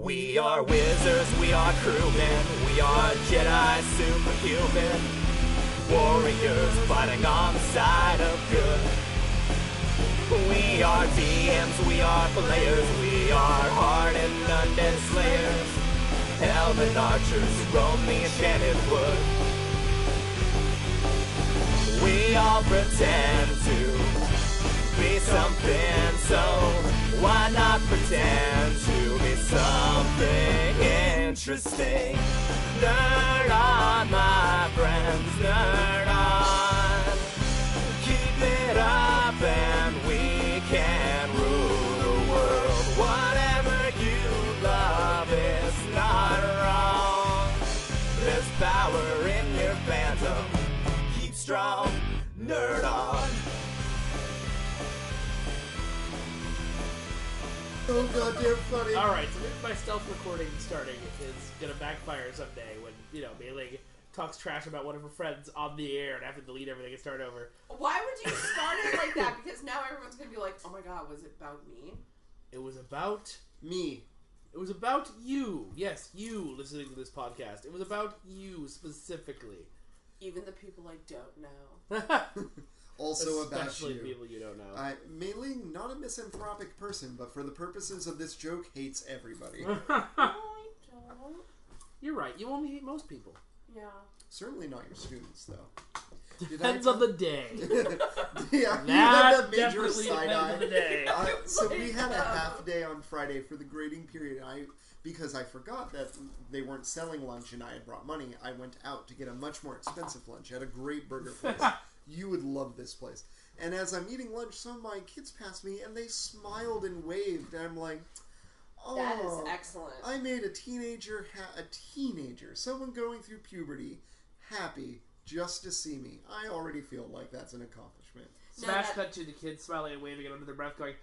We are wizards, we are crewmen, we are Jedi superhuman. Warriors fighting on the side of good. We are DMs, we are players, we are hardened undead slayers. Elven archers roam the enchanted wood. We all pretend to be something, so why not pretend to be something interesting? Nerd on, my friends, nerd on. Keep it up and we can rule the world. Whatever you love is not wrong. There's power in your phantom. Keep strong, nerd on. Oh goddamn funny. All right, so maybe my stealth recording starting is gonna backfire someday when you know Mae talks trash about one of her friends on the air and I have to delete everything and start over. Why would you start it like that? Because now everyone's gonna be like, "Oh my god, was it about me?" It was about Me. it was about you. Yes, you listening to this podcast. It was about you specifically. Even the people I don't know. Also about Especially you. people you don't know. I Mae Linh, not a misanthropic person, but for the purposes of this joke, hates everybody. I don't. You're right. You only hate most people. Yeah. Certainly not your students, though. Did Depends on the day. yeah, you That had that major definitely side depends eye. on the day. Uh, so we had a half day on Friday for the grading period. I because I forgot that they weren't selling lunch and I had brought money. I went out to get a much more expensive lunch at a great burger place. You would love this place. And as I'm eating lunch, some of my kids passed me and they smiled and waved. And I'm like, oh, That is excellent. I made a teenager, ha- a teenager, someone going through puberty, happy just to see me. I already feel like that's an accomplishment. Smash that- cut to the kids smiling and waving and under their breath going,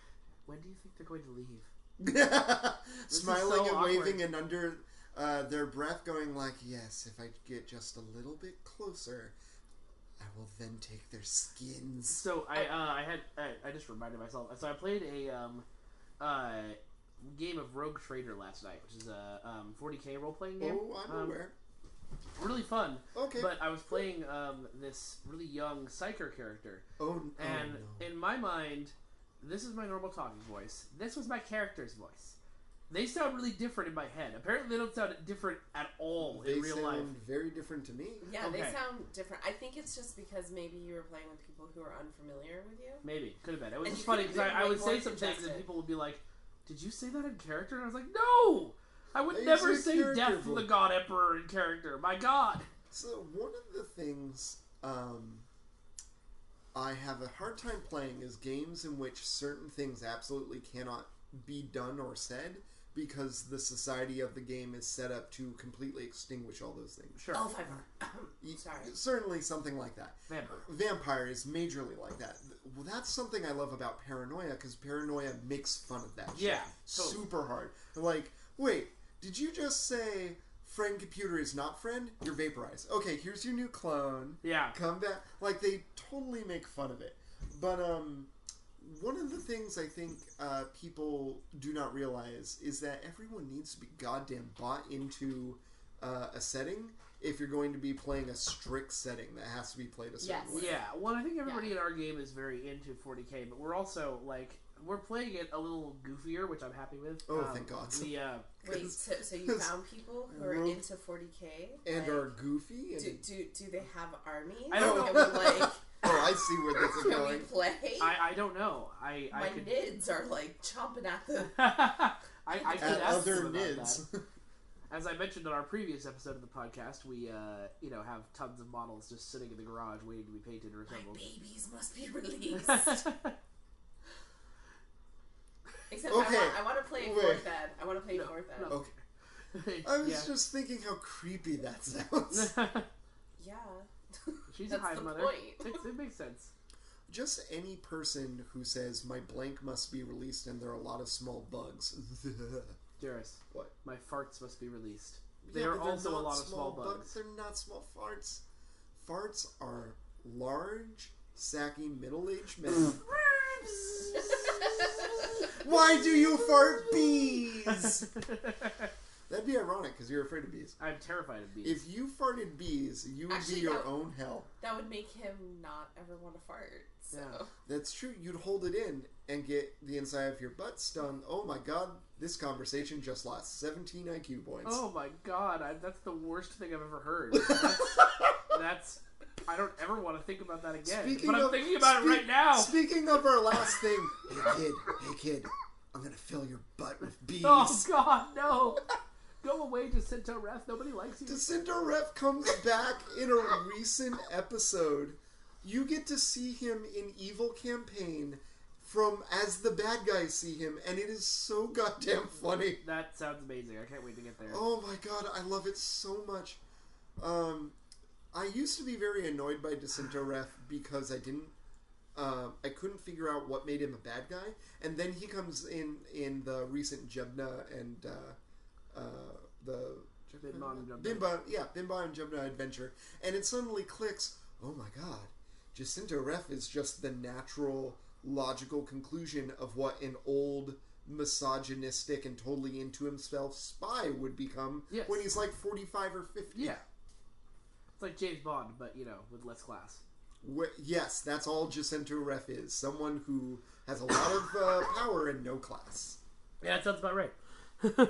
When do you think they're going to leave? Smiling so and awkward. waving and under uh, their breath going like, yes, if I get just a little bit closer, I will then take their skins. So I uh, I had I, I just reminded myself. So I played a um, uh, game of Rogue Trader last night, which is a um, 40k role playing game. Oh, I'm Um, aware. Really fun. Okay. But I was playing um, this really young psyker character, oh, and oh, no. in my mind, this is my normal talking voice. This was my character's voice. They sound really different in my head. Apparently, they don't sound different at all they in real sound life. very different to me. yeah, they sound different. I think it's just because maybe you were playing with people who are unfamiliar with you. Maybe could have been. It was And just you funny could've because I, been I way would say more some things and congested. people would be like, "Did you say that in character?" And I was like, "No, I would It's never a say character death from the voice." God Emperor in character." My God. So one of the things um, I have a hard time playing is games in which certain things absolutely cannot be done or said because the society of the game is set up to completely extinguish all those things. Sure. Oh, Fiverr. Sorry. Certainly something like that. Vampire. Vampire is majorly like that. Well, that's something I love about Paranoia because Paranoia makes fun of that. shit Yeah, totally. super hard. Like, wait, did you just say friend computer is not friend? You're vaporized. Okay, here's your new clone. Yeah. Come back. Like they totally make fun of it. But um, one of the things I think uh, people do not realize is that everyone needs to be goddamn bought into uh, a setting if you're going to be playing a strict setting that has to be played a certain Yes. way. Yeah. Well, I think everybody in our game is very into 40k, but we're also like we're playing it a little goofier, which I'm happy with. Oh, Um, thank God. The uh, Wait, so, so you found people who are into 40k? And Like, are goofy. And, do, do, do they have armies? I don't know. like, I see where this is can we going. play? I I don't know. I I My could. nids are like chomping at the. I, I could At ask other them about nids. that. As I mentioned in our previous episode of the podcast, we uh, you know have tons of models just sitting in the garage waiting to be painted or My assembled. babies must be released. Except Okay. I, want, I want to play Wait. fourth ed. I want to play No, fourth ed. no. Okay. I was yeah. just thinking how creepy that sounds. Yeah. She's That's a hive the mother. point. It, it makes sense. just any person who says my blank must be released and there are a lot of small bugs. Darius, What? my farts must be released. Yeah, are they're also a lot of small bugs. They're not small farts. Farts are large, sacky, middle-aged men. Why do you fart bees? That'd be ironic because you're afraid of bees. I'm terrified of bees. If you farted bees, you would Actually, be your that- own hell. that would make him not ever want to fart. So. Yeah. That's true. You'd hold it in and get the inside of your butt stung. Oh my god, this conversation just lost 17 IQ points. oh my god, I, that's the worst thing I've ever heard. That's, that's I don't ever want to think about that again. but I'm of- thinking about it speak- right now. Speaking of our last thing, hey kid, hey kid, I'm gonna fill your butt with oh bees. Oh god, no! Go away, Jacinto Ref. Nobody likes you. Jacinto Ref comes back in a recent episode. You get to see him in Evil Campaign from as the bad guys see him, and it is so goddamn funny. That sounds amazing. I can't wait to get there. Oh my god, I love it so much. Um, I used to be very annoyed by Jacinto Ref because I didn't, uh, I couldn't figure out what made him a bad guy, and then he comes in in the recent Jebna and uh, uh, the Bimba and yeah, Bimba and Jebna adventure, and it suddenly clicks. Oh my god, Jacinto Ref is just the natural, logical conclusion of what an old, misogynistic and totally into himself spy would become Yes. when he's like forty-five or fifty. Yeah. It's like James Bond, but you know, with less class. Wh- yes, that's all Jacinto Ref is. Someone who has a lot of uh, power and no class. Yeah, that sounds about right.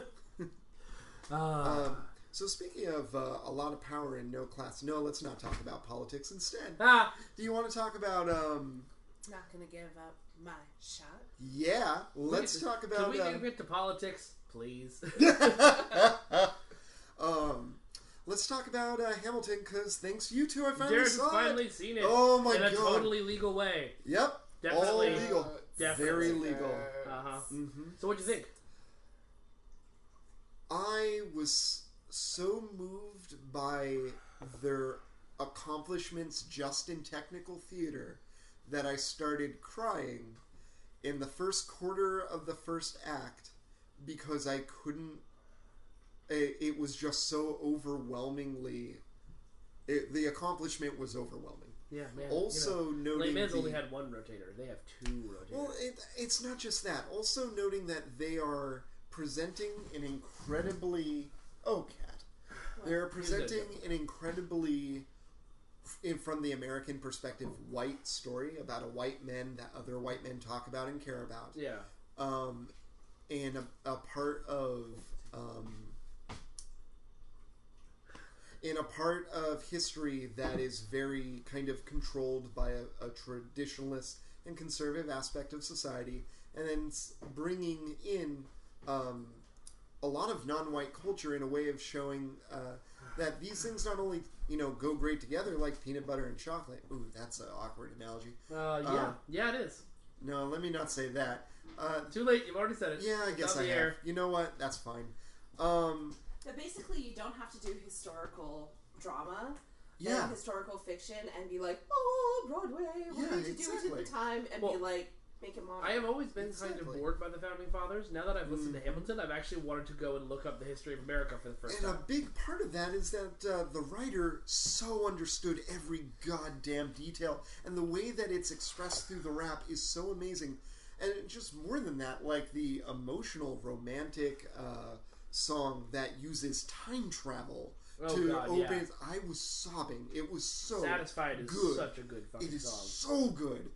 uh, Um, so speaking of uh, a lot of power and no class, no, let's not talk about politics instead. ah, Do you want to talk about? um Not gonna give up my shot. Yeah, let's talk about. Can we uh, get to politics, please? um, let's talk about uh, Hamilton because thanks you two, I finally Jared has saw finally it. seen it. Oh my in a God. totally legal way. Yep, Definitely. all legal, Definitely. very legal. Uh huh. hmm So what'd you think? I was so moved by their accomplishments just in technical theater that I started crying in the first quarter of the first act because I couldn't. It, it was just so overwhelmingly. It, the accomplishment was overwhelming. Yeah, man. Also you know, noting Les the- only had one rotator. They have two rotators. Well, it, it's not just that. Also noting that they are presenting an incredibly oh cat. They're presenting an incredibly in from the American perspective white story about a white man that other white men talk about and care about. yeah. Um, and a, a part of um, in a part of history that is very kind of controlled by a, a traditionalist and conservative aspect of society, and then bringing in um, a lot of non-white culture in a way of showing uh, that these things not only you know go great together like peanut butter and chocolate. Ooh, that's an awkward analogy. Uh, yeah. Uh, yeah, it is. No, let me not say that. Uh, Too late. You've already said it. yeah, I guess I the have. air. You know what? That's fine. Um, But basically, you don't have to do historical drama yeah, and historical fiction and be like, oh, Broadway, we're Yeah, going to do it at the time and Well, be like, make it modern. I have always been kind of bored by the founding fathers. Now that I've listened Mhm. to Hamilton, I've actually wanted to go and look up the history of America for the first and a big part of that is that uh, the writer so understood every goddamn detail, and the way that it's expressed through the rap is so amazing. And it- just more than that, like the emotional, romantic uh, song that uses time travel Oh, to God, open. yeah. I was sobbing. It was so Satisfied is good. such a good fucking It is song. so good.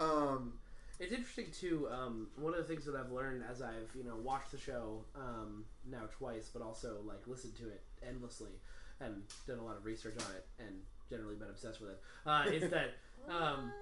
Um, It's interesting too. Um, one of the things that I've learned as I've you know watched the show um, now twice, but also like listened to it endlessly and done a lot of research on it, and generally been obsessed with it, uh, is that um,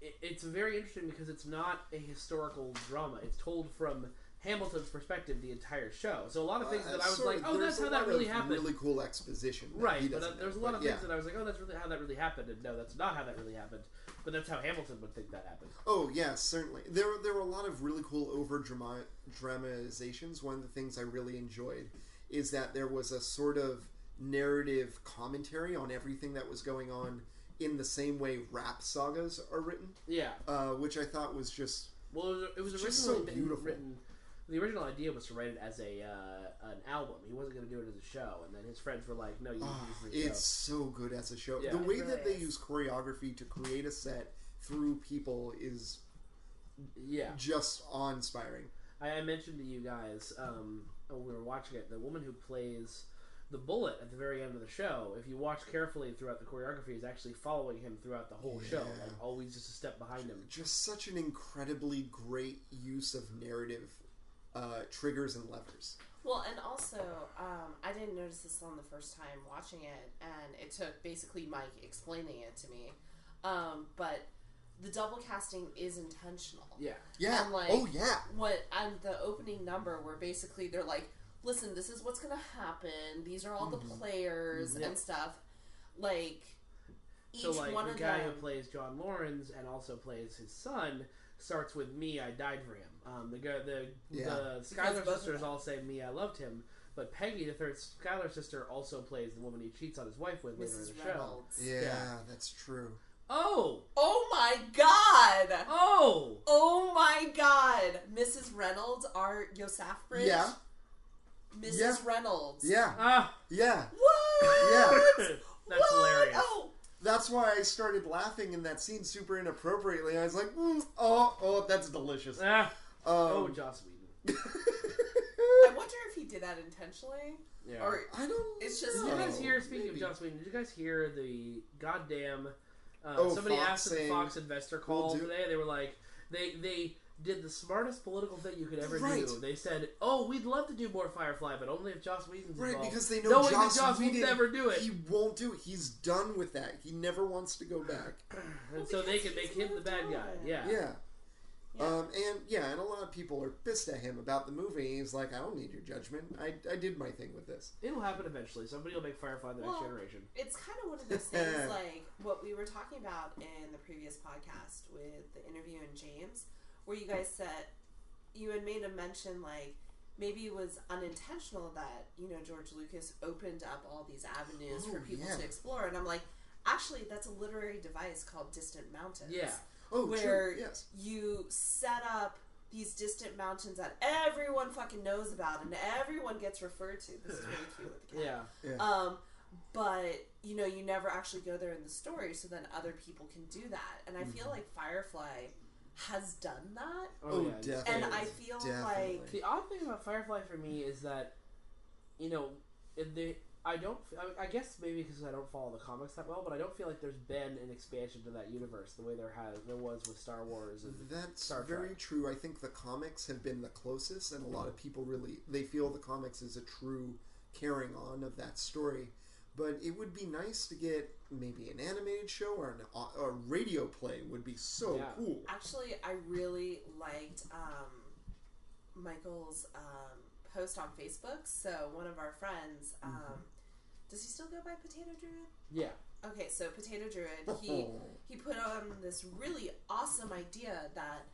it, it's very interesting because it's not a historical drama. It's told from Hamilton's perspective the entire show. So a lot of things Uh, that I was like, of- oh, that's how that really happened. Really cool exposition. Right, but uh, there's a lot but of yeah. things that I was like, oh, that's really how that really happened, and no, that's not how that really happened. But that's how Hamilton would think that happened. Oh yeah, certainly. There there were a lot of really cool over drama dramatizations. One of the things I really enjoyed is that there was a sort of narrative commentary on everything that was going on in the same way rap sagas are written, Yeah. uh, which I thought was just Well, it was, it was It's just so been beautiful. written. The original idea was to write it as a uh, an album. He wasn't going to do it as a show, and then his friends were like, "No, you need ah, to use it's so good as a show. Yeah. the way really that they is. use choreography to create a set through people is. Yeah, just awe-inspiring. I, I mentioned to you guys um, when we were watching it, the woman who plays the bullet at the very end of the show. If you watch carefully throughout the choreography, is actually following him throughout the whole show, Yeah. like always just a step behind him. Just such an incredibly great use of narrative uh, triggers and levers. Well, and also, um, I didn't notice this on the first time watching it, and it took basically Mike explaining it to me. Um, but the double casting is intentional. Yeah, Yeah. And, like, oh yeah. What and the opening number, where basically they're like, "Listen, this is what's gonna happen. These are all the players Yeah. and stuff." Like each so like one the of guy them. who plays John Laurens and also plays his son starts with "Me, I died for him." Um, the guy, the Yeah. the Because Schuyler both sisters all say "Me, I loved him," but Peggy, the third Schuyler sister, also plays the woman he cheats on his wife with later in Mrs. the show. Reynolds. Yeah, Yeah. that's true. Oh, Oh my god! oh, Oh my god! Mrs. Reynolds, our Yosaf Bridge. Yeah. Mrs. Yeah. Reynolds. Yeah. ah, Yeah. What? Yeah. that's What? hilarious. Oh, That's why I started laughing in that scene super inappropriately. I was like, mm, oh, oh, that's delicious. Ah, oh, Um, Joss Whedon. I wonder if he did that intentionally, Yeah. or I don't. It's just- Did you guys hear? Speaking Maybe. of Joss Whedon, did you guys hear the goddamn? Uh, Oh, somebody Fox asked at the Fox investor call "We'll do-" today. They were like, they they did the smartest political thing you could ever Right. do. They said, "Oh, we'd love to do more Firefly, but only if Joss Whedon's Right, involved." because they know Knowing Joss, that Joss will Whedon, never do it, He won't do it. He's done with that. He never wants to go back. and so they can make him the bad guy. Yeah. Yeah. Yeah. Um, and yeah, and a lot of people are pissed at him about the movie. He's like, I don't need your judgment. I, I did my thing with this. It'll happen eventually. Somebody will make Firefly the next generation. it's kind of one of those things like what we were talking about in the previous podcast with the interview in James, where you guys said you had made a mention like maybe it was unintentional that you know George Lucas opened up all these avenues for Oh, people yeah. to explore, and I'm like, actually, that's a literary device called Distant Mountains. Yeah. Oh, where true. Yes. you set up these distant mountains that everyone fucking knows about and everyone gets referred to. This is really cute with the cat. Yeah. Yeah. Um, but you know, you never actually go there in the story, so then other people can do that. And I feel like Firefly has done that. Oh, Oh, yeah. definitely. And I feel definitely. like The odd thing about Firefly for me is that, you know, in the I don't. I, I guess maybe because I don't follow the comics that well, but I don't feel like there's been an expansion to that universe the way there has there was with Star Wars and That's Star very Trek. true. I think the comics have been the closest, and a lot of people really they feel the comics is a true carrying on of that story. But it would be nice to get maybe an animated show or an, a radio play would be so Yeah. cool. actually I really liked um, Michael's um, post on Facebook. So one of our friends, um, does he still go by Potato Druid? yeah, Okay, so Potato Druid, he oh. he put on this really awesome idea that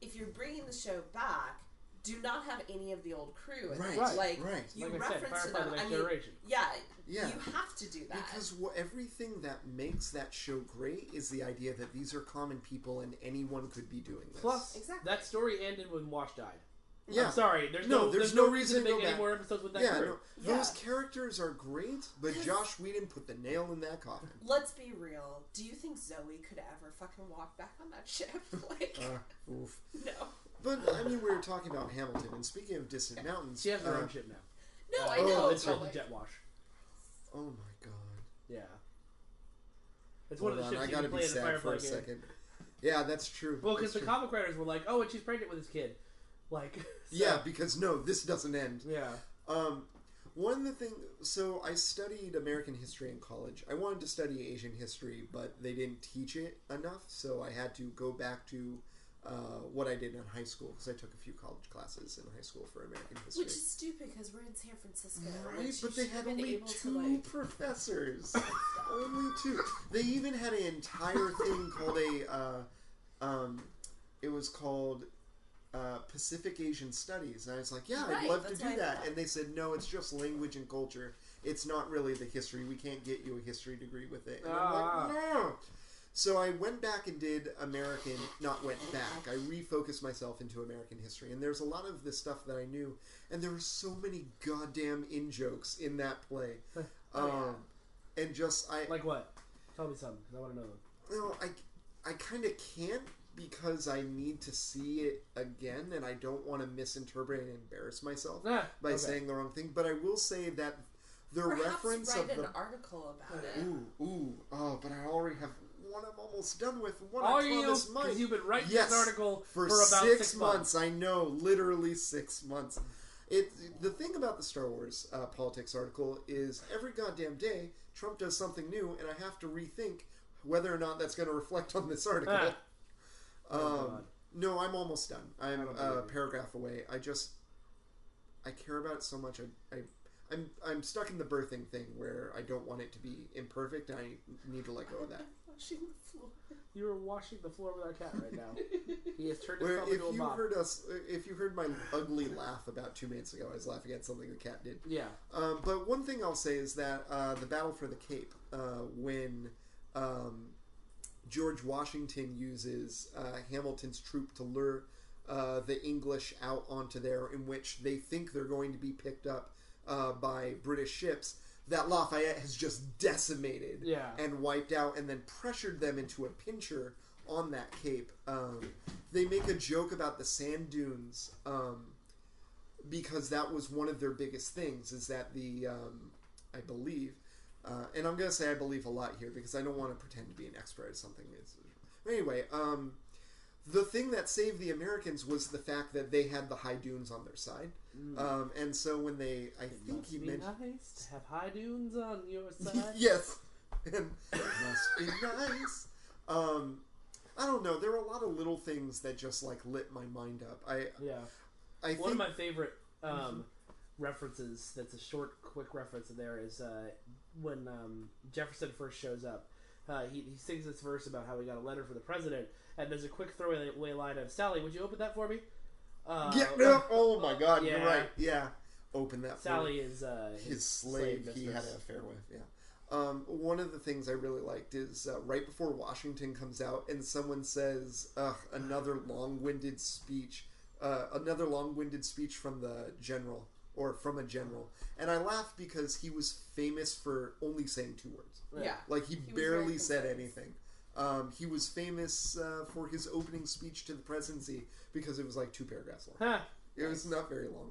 if you're bringing the show back, do not have any of the old crew. In Right, it. Right. Like right. you like I said, reference to them. the next I mean, generation. yeah, Yeah. you have to do that. Because wha everything that makes that show great is the idea that these are common people and anyone could be doing this. Plus, Exactly. that story ended when Wash died. Yeah, I'm sorry. There's No, no, there's there's, no no reason reason to to go make any back. more episodes with that yeah, crew. no, those characters are great, but Joss Whedon put the nail in that coffin. Let's be real. Do you think Zoe could ever fucking walk back on that ship? like, Uh, oof. no. But I mean, we were talking about Hamilton, and speaking of distant mountains, She has her uh, own ship now. No, Uh, I oh, know. It's called like- Jet Wash. Oh my god! Yeah. It's one of on, the I ships you gotta can be play in the sad for a game. second. Yeah, that's true. Well, because the true. comic writers were like, "Oh, and she's pregnant with his kid," like, so- Yeah, because no, this doesn't end. yeah, Um, one of the things, so I studied American history in college. I wanted to study Asian history, but they didn't teach it enough, so I had to go back to uh, what I did in high school because I took a few college classes in high school for American history. Which is stupid because we're in San Francisco. Right, which but they had have only two like. professors. only two. They even had an entire thing called a. Uh, um, it was called uh, Pacific Asian Studies, and I was like, "Yeah, I'd Right, love to that's do I that." thought. And they said, "No, it's just language and culture. It's not really the history. We can't get you a history degree with it." And Ah. I'm like, "No." So I went back and did American, not went back. I refocused myself into American history, and there's a lot of this stuff that I knew, and there were so many goddamn in jokes in that play, um, Oh, and just I Like what? Tell me something. 'cause I want to know them. no, I I kind of can't because I need to see it again, and I don't want to misinterpret and embarrass myself Ah, by okay. saying the wrong thing. But I will say that the Perhaps reference write of an the article about it. ooh ooh oh, but I already have one. I'm almost done with one. Are I you? promised Mike. Because you've been writing Yes, this article for, for, about six, six months. I know, literally six months. It the thing about the Star Wars uh, politics article is every goddamn day Trump does something new, and I have to rethink whether or not that's going to reflect on this article. Ah. Um, God. no, I'm almost done. I'm a paragraph away. I just I care about it so much. I, I I'm I'm stuck in the birthing thing where I don't want it to be imperfect, and I need to let go of that. Washing the floor. You are washing the floor with our cat right now. he has turned Where himself if into a you mop. heard us, if you heard my ugly laugh about two minutes ago, I was laughing at something the cat did. Yeah. Um, but one thing I'll say is that uh, the battle for the Cape, uh, when um, George Washington uses uh, Hamilton's troop to lure uh, the English out onto there, in which they think they're going to be picked up uh, by British ships, that Lafayette has just decimated Yeah. and wiped out, and then pressured them into a pincher on that cape. Um, they make a joke about the sand dunes. Um, because that was one of their biggest things is that the um, I believe, uh, and I'm gonna say I believe a lot here because I don't want to pretend to be an expert at something. It's, anyway, um, the thing that saved the Americans was the fact that they had the high dunes on their side, um, and so when they, I think Must he mentioned, nice to have high dunes on your side. yes, and it must be nice. Um, I don't know. There were a lot of little things that just like lit my mind up. I, Yeah. I One think of my favorite um, references that's a short, quick reference there is uh, when um, Jefferson first shows up. Uh, he, he sings this verse about how he got a letter from the president, and there's a quick throwaway line of Sally, would you open that for me? Uh, Yeah, no, oh my god, you're right. Yeah. Open that for Sally is uh, his, his slave he had an affair with, yeah. Um, one of the things I really liked is uh, right before Washington comes out and someone says, Ugh, another long winded speech, uh, another long winded speech from the general, or from a general. And I laugh because he was famous for only saying two words. Yeah. Like he, was barely said anything. Um, he was famous uh, for his opening speech to the presidency because it was like two paragraphs long. Huh. It was not very long.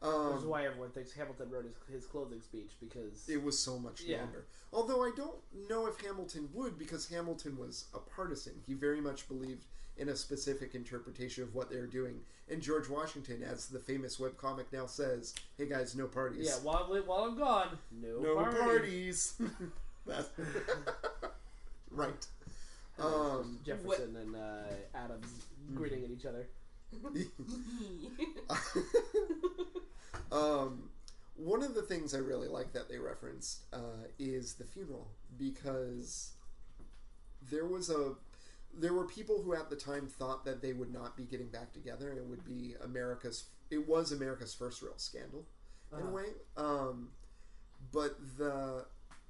Which is Um, why everyone thinks Hamilton wrote his, his closing speech because it was so much Yeah. longer. Although I don't know if Hamilton would because Hamilton was a partisan. He very much believed in a specific interpretation of what they're doing. And George Washington, as the famous webcomic now says, "Hey guys, no parties." yeah, while I'm, while I'm gone, no, no party. parties. That's right. Um, Jefferson and uh, Adams Mm-hmm. grinning at each other. um, one of the things I really like that they referenced uh, is the funeral because there was a there were people who at the time thought that they would not be getting back together and it would be America's it was America's first real scandal in a Uh-huh. way um, but the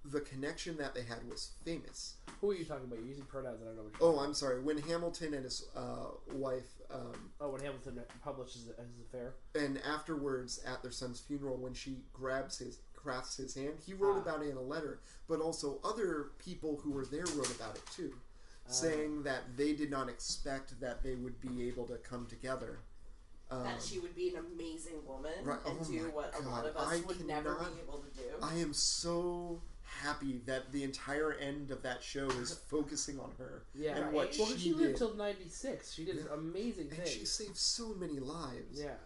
the connection that they had was famous Who are you talking about? You're using pronouns. I don't know what you're oh I'm sorry when Hamilton and his uh, wife um. Oh, when Hamilton publishes his affair. and afterwards at their son's funeral when she grabs his grasps his hand he wrote Ah. about it in a letter but also other people who were there wrote about it too saying that they did not expect that they would be able to come together um, that she would be an amazing woman Right. and Oh do my what a lot of us I would never be able to do. i am so happy that the entire end of that show is focusing on her Yeah. and what Right. Well, 'cause she, she lived did till '96. She did Yeah. amazing and things. she saved so many lives yeah.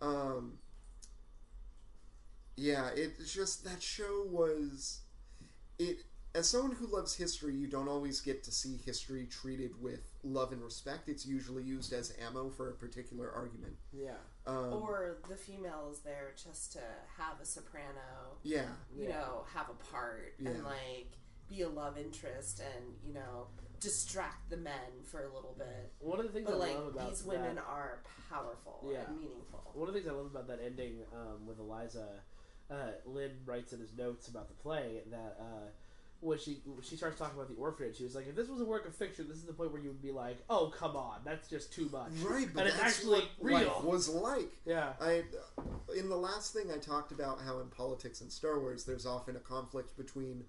Um, yeah, it's just that show was it. As someone who loves history, you don't always get to see history treated with love and respect. It's usually used as ammo for a particular argument. Yeah. Um, or the female is there just to have a soprano, yeah, you Yeah. know, have a part Yeah. and like be a love interest and you know distract the men for a little bit. One of the things But I like love about these women that, are powerful Yeah. and meaningful. one of the things I love about that ending um, with Eliza, uh, Lin writes in his notes about the play that uh, when she she starts talking about the orphanage, she was like, if this was a work of fiction, this is the point where you would be like, oh come on, that's just too much. right. But and it's actually what real. was like. Yeah. I in the last thing I talked about how in politics and Star Wars there's often a conflict between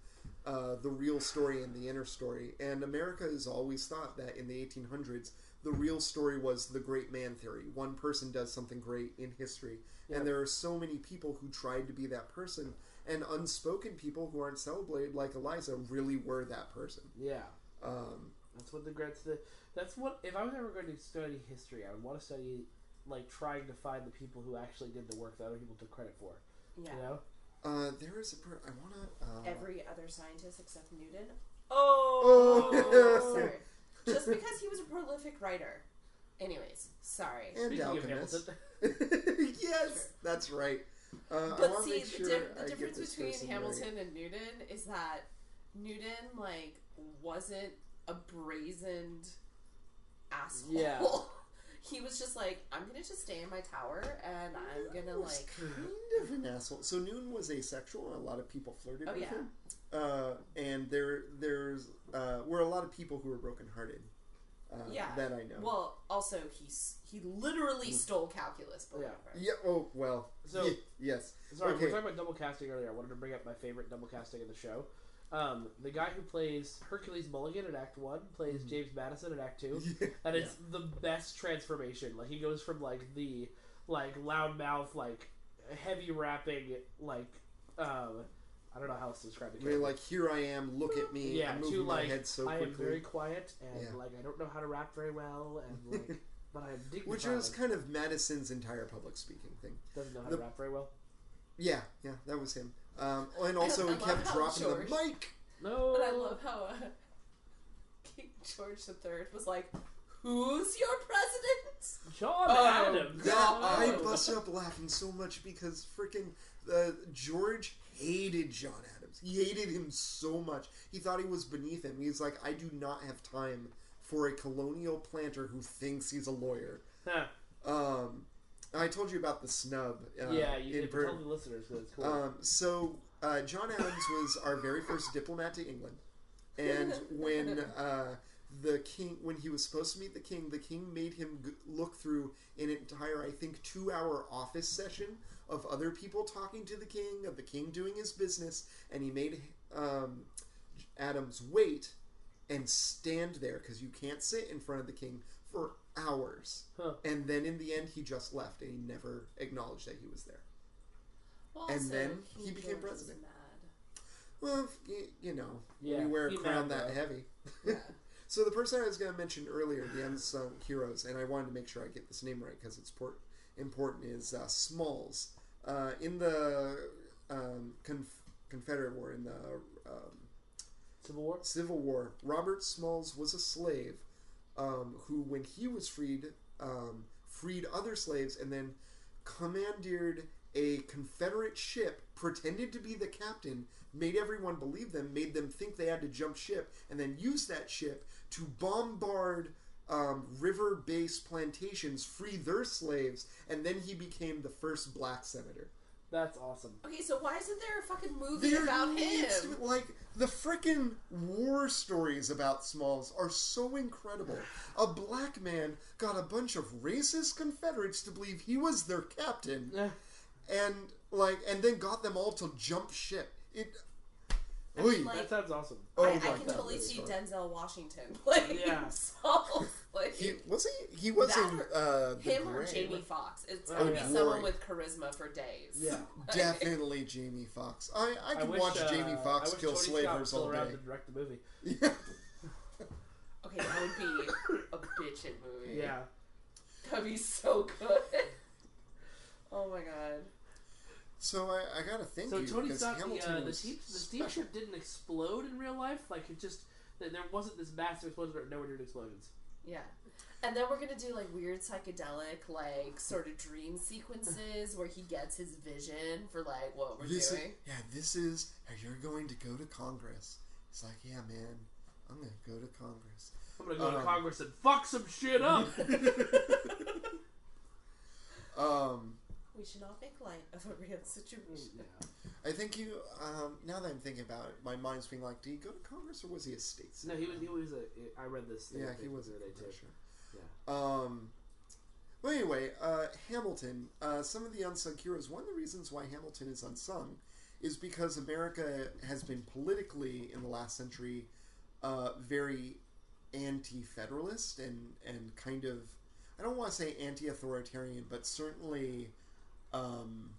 uh, the real story and the inner story, and America has always thought that in the 1800s the real story was the great man theory. One person does something great in history, Yeah. and there are so many people who tried to be that person, and unspoken people who aren't celebrated like Eliza really were that person. Yeah. Um, That's what the grants the. That's what if I was ever going to study history, I would want to study like trying to find the people who actually did the work that other people took credit for. Yeah. You know. uh, there is a per- I want to. Uh, Every other scientist except Newton. Oh. Oh, sorry. Just because he was a prolific writer. Anyways, sorry. and Speaking alchemist. Hamilton, yes, that's right. Uh, But see, make sure the, di- the difference between Hamilton and Newton is that Newton like wasn't a brazened asshole. Yeah. he was just like, I'm gonna just stay in my tower and I'm gonna like. kind of an asshole. So Newton was asexual, and a lot of people flirted Oh, with yeah. him. Uh, and there, there's uh, were a lot of people who were brokenhearted. Uh, Yeah. that I know. Well, also he's he literally stole calculus. Believe Yeah. it. yeah. Oh well. So- Ye- yes. Sorry, we Okay. were talking about double casting earlier. I wanted to bring up my favorite double casting of the show. Um, the guy who plays Hercules Mulligan in Act One plays James Madison in Act Two, Yeah. and it's the best transformation. Like he goes from like the like loudmouth, like heavy rapping, like um, I don't know how else to describe the I mean, like here I am. Look at me. yeah, I'm moving to my like head so I am very quiet and Yeah. like I don't know how to rap very well and like but I'm dignified. Which was kind of Madison's entire public speaking thing. doesn't know how the- to rap very well. Yeah, yeah, that was him. Um, and also I he love kept how dropping George- the mic. No, But I love how uh, King George III was like, "Who's your president?" John Oh, Adams. That No. I busted up laughing so much because freaking uh, George hated John Adams. He hated him so much. He thought he was beneath him. He's like, I do not have time for a colonial planter who thinks he's a lawyer. Huh. Um, I told you about the snub. Uh, yeah, you did. Tell the listeners it's cool. um, so uh, John Adams was our very first diplomat to England, and when uh, the king, when he was supposed to meet the king, the king made him g- look through an entire, I think, two-hour office session of other people talking to the king, of the king doing his business, and he made um, Adams wait and stand there because you can't sit in front of the king for hours. Huh. And then in the end, he just left and he never acknowledged that he was there. Well, And then he became George was president. Mad. Well, you, you know, Yeah, we wear a crown that heavy. Yeah. so the person I was going to mention earlier, the unsung heroes, and I wanted to make sure I get this name right because it's port- important, is uh, Smalls. Uh, in the um, Conf- Confederate War, in the um, Civil War. Civil War, Robert Smalls was a slave um, who, when he was freed, um, freed other slaves and then commandeered a Confederate ship, pretended to be the captain, made everyone believe them, made them think they had to jump ship, and then used that ship to bombard um, river based plantations, free their slaves, and then he became the first black senator. That's awesome. Okay, so why isn't there a fucking movie There about him? needs to be- like the freaking war stories about Smalls are so incredible. A black man got a bunch of racist Confederates to believe he was their captain, Eh, and like, and then got them all to jump ship. It. I mean, Oy. like- that sounds awesome. Oh I, I can totally that's see fun. Denzel Washington playing Yeah. Saul. Like He was he. He was in uh, the him or Jamie Foxx. It's Oh, gonna yeah. be someone with charisma for days. Yeah. Definitely Jamie Foxx. I I could wish, watch uh, Jamie Foxx kill Tony slavers still all around day. to direct the movie. Yeah. Okay, that would be a bitchin' movie. Yeah. That'd be so good. Oh my god. So I, I gotta thank So you Tony because Stark, the, uh, the, was steam, the steamship didn't explode in real life. Like it just there there wasn't this massive explosion. Or nowhere near explosions. Yeah. And then we're gonna do like weird psychedelic, like sort of dream sequences where he gets his vision for like what we're This is, doing. yeah, this is how you're going to go to Congress. It's like, yeah, man, I'm gonna go to Congress. I'm gonna go to Um, Congress and fuck some shit up. Um, We should not make light of a real situation. yeah. I think you. Um, now that I'm thinking about it, my mind's being like, did he go to Congress or was he a state No, he was. He was a. I read this. Yeah, he was a other sure. Yeah. Um. Well, anyway, uh, Hamilton. Uh, some of the unsung heroes. One of the reasons why Hamilton is unsung is because America has been politically in the last century uh, very anti-federalist and and kind of I don't want to say anti-authoritarian, but certainly um,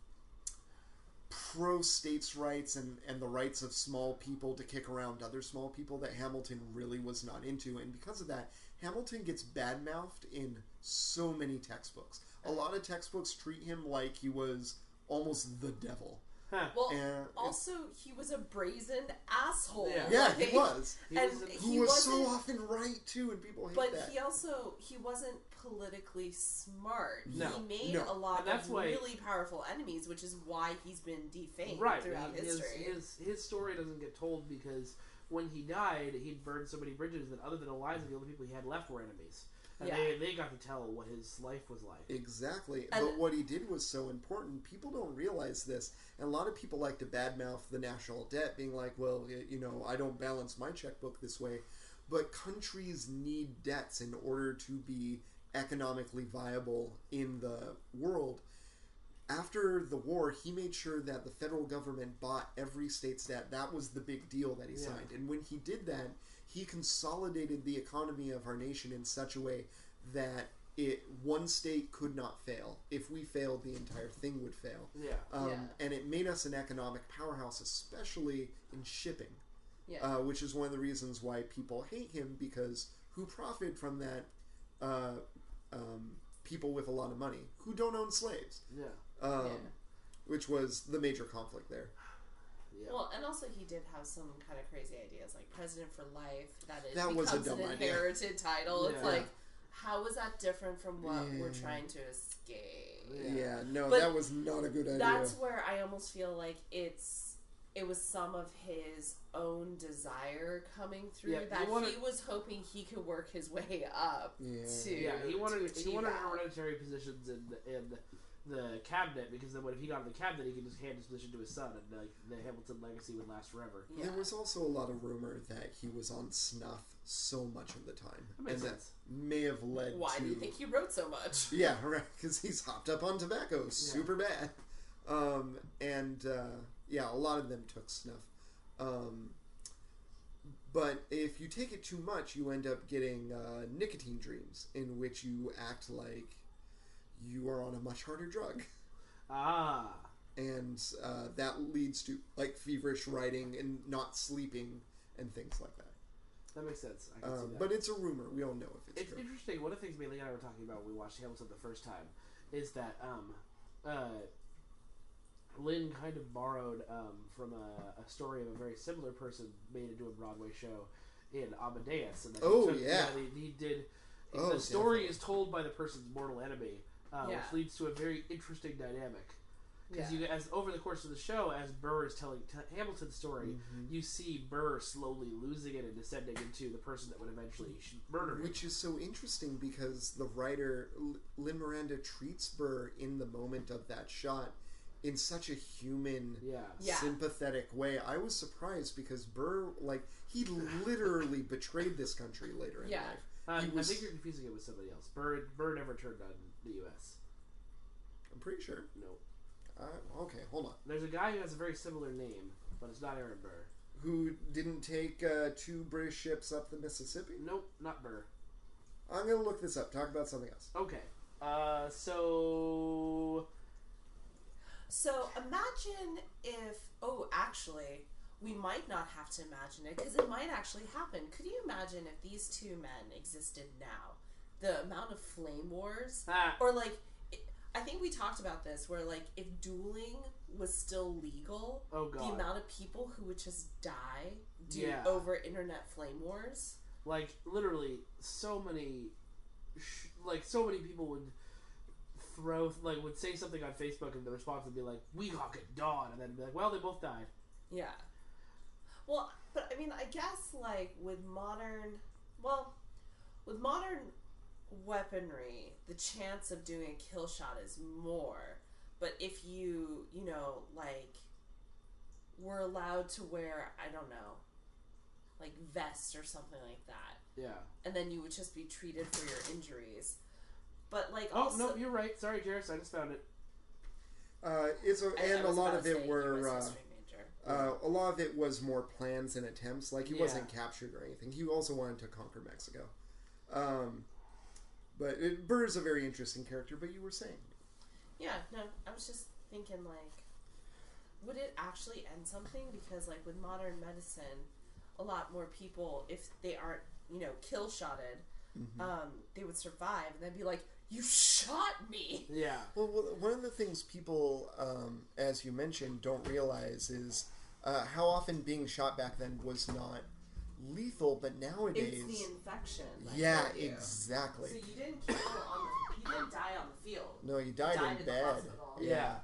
pro states' rights and, and the rights of small people to kick around other small people that Hamilton really was not into. And because of that, Hamilton gets badmouthed in so many textbooks. A lot of textbooks treat him like he was almost the devil. Huh. Well, And also he was a brazen asshole. Yeah. yeah, like- he was. He and was a- Who he was so often right too, and people hate But that. he also he wasn't politically smart. No. he made No. a lot that's of why- really powerful enemies, which is why he's been defamed right. throughout he- his, history. his his story doesn't get told because when he died, he'd burned so many bridges that other than Eliza, the only people he had left were enemies, and Yeah. they they got to tell what his life was like. Exactly. And- but what he did was so important. People don't realize this. And a lot of people like to badmouth the national debt, being like, well, you know, I don't balance my checkbook this way. But countries need debts in order to be economically viable in the world. After the war, he made sure that the federal government bought every state's debt. That was the big deal that he Yeah. signed. And when he did that, he consolidated the economy of our nation in such a way that it one state could not fail. If we failed, the entire thing would fail. Yeah. Um, Yeah. And it made us an economic powerhouse, especially in shipping, yeah. uh, which is one of the reasons why people hate him because who profited from that? Uh, um, people with a lot of money who don't own slaves, Yeah. um, Yeah. which was the major conflict there. Yeah. Well, and also he did have some kind of crazy ideas, like president for life. That is That was a becomes dumb an idea. inherited title. It's Yeah. like, how is that different from what we're trying to escape? Yeah. Yeah, no, But that was not a good idea. That's where I almost feel like it's it was some of his own desire coming through Yeah, he that wanted- he was hoping he could work his way up Yeah. to Yeah, he wanted to he achieve wanted that. hereditary positions in the, in the cabinet because then what if he got in the cabinet, he could just hand his position to his son, and like the Hamilton legacy would last forever. Yeah. There was also a lot of rumor that he was on snuff so much of the time, That makes and sense. that may have led Why to. do you think he wrote so much? Yeah, right. Because he's hopped up on tobacco, super bad. Um, and uh, yeah, a lot of them took snuff. Um, but if you take it too much, you end up getting uh, nicotine dreams, in which you act like you are on a much harder drug, Ah, and uh, that leads to like feverish writing and not sleeping and things like that. that makes sense. I can see Um, that. but it's a rumor. We don't know if it's, it's true. interesting. One of the things Bailey and I were talking about when we watched Hamilton the first time is that um, uh, Lin kind of borrowed um, from a, a story of a very similar person made into a Broadway show in Amadeus. And he Oh, took- yeah. he, he did. Oh, the story definitely. is told by the person's mortal enemy, uh, Yeah. which leads to a very interesting dynamic. Because Yeah. you, as over the course of the show, as Burr is telling t- Hamilton's story, Mm-hmm. you see Burr slowly losing it and descending into the person that would eventually murder him. Which is so interesting because the writer Lin Miranda treats Burr in the moment of that shot in such a human, Yeah. Yeah. sympathetic way. I was surprised because Burr, like, he literally betrayed this country later in Yeah. life. Uh, He was, I think you're confusing it with somebody else. Burr, Burr never turned on the U.S. I'm pretty sure. No. Uh, okay, hold on. There's a guy who has a very similar name, but it's not Aaron Burr. Who didn't take uh, two British ships up the Mississippi? Nope, not Burr. I'm gonna look this up. Talk about something else. Okay. Uh, so So imagine if, oh, actually, we might not have to imagine it because it might actually happen. Could you imagine if these two men existed now? The amount of flame wars, Ah. or like, I think we talked about this, where like if dueling was still legal, Oh the amount of people who would just die due Yeah. over internet flame wars. like literally so many sh- like so many people would throw like would say something on facebook and the response would be like we hawk at dawn and then be like well they both died Yeah. Well, but I mean, I guess like with modern, well, with modern weaponry, the chance of doing a kill shot is more. But if you, you know, like, were allowed to wear, I don't know, like vests or something like that, yeah and then you would just be treated for your injuries. But like, oh also, no you're right sorry Jarys, i just found it Uh, it's a, I- I and a lot of it were uh, uh, a lot of it was more plans and attempts. Like he Yeah. wasn't captured or anything. He also wanted to conquer Mexico. Um, but it, is a very interesting character. But you were saying, Yeah, no, I was just thinking like, would it actually end something? Because like with modern medicine, a lot more people, if they aren't, you know, kill shotted, um, they would survive and then be like, "You shot me." yeah well, one of the things people, um, as you mentioned, don't realize is uh, how often being shot back then was not lethal, but nowadays, It's the infection. that yeah, you. exactly. So you didn't kill on the, you didn't die on the field. No, you died, died in in bed. hospital. Yeah.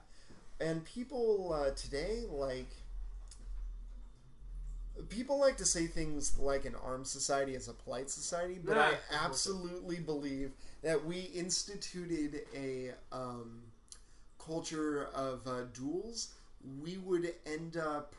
And people uh, today, like, people like to say things like an armed society is a polite society, but Yeah, I absolutely believe that we instituted a um, culture of uh, duels. We would end up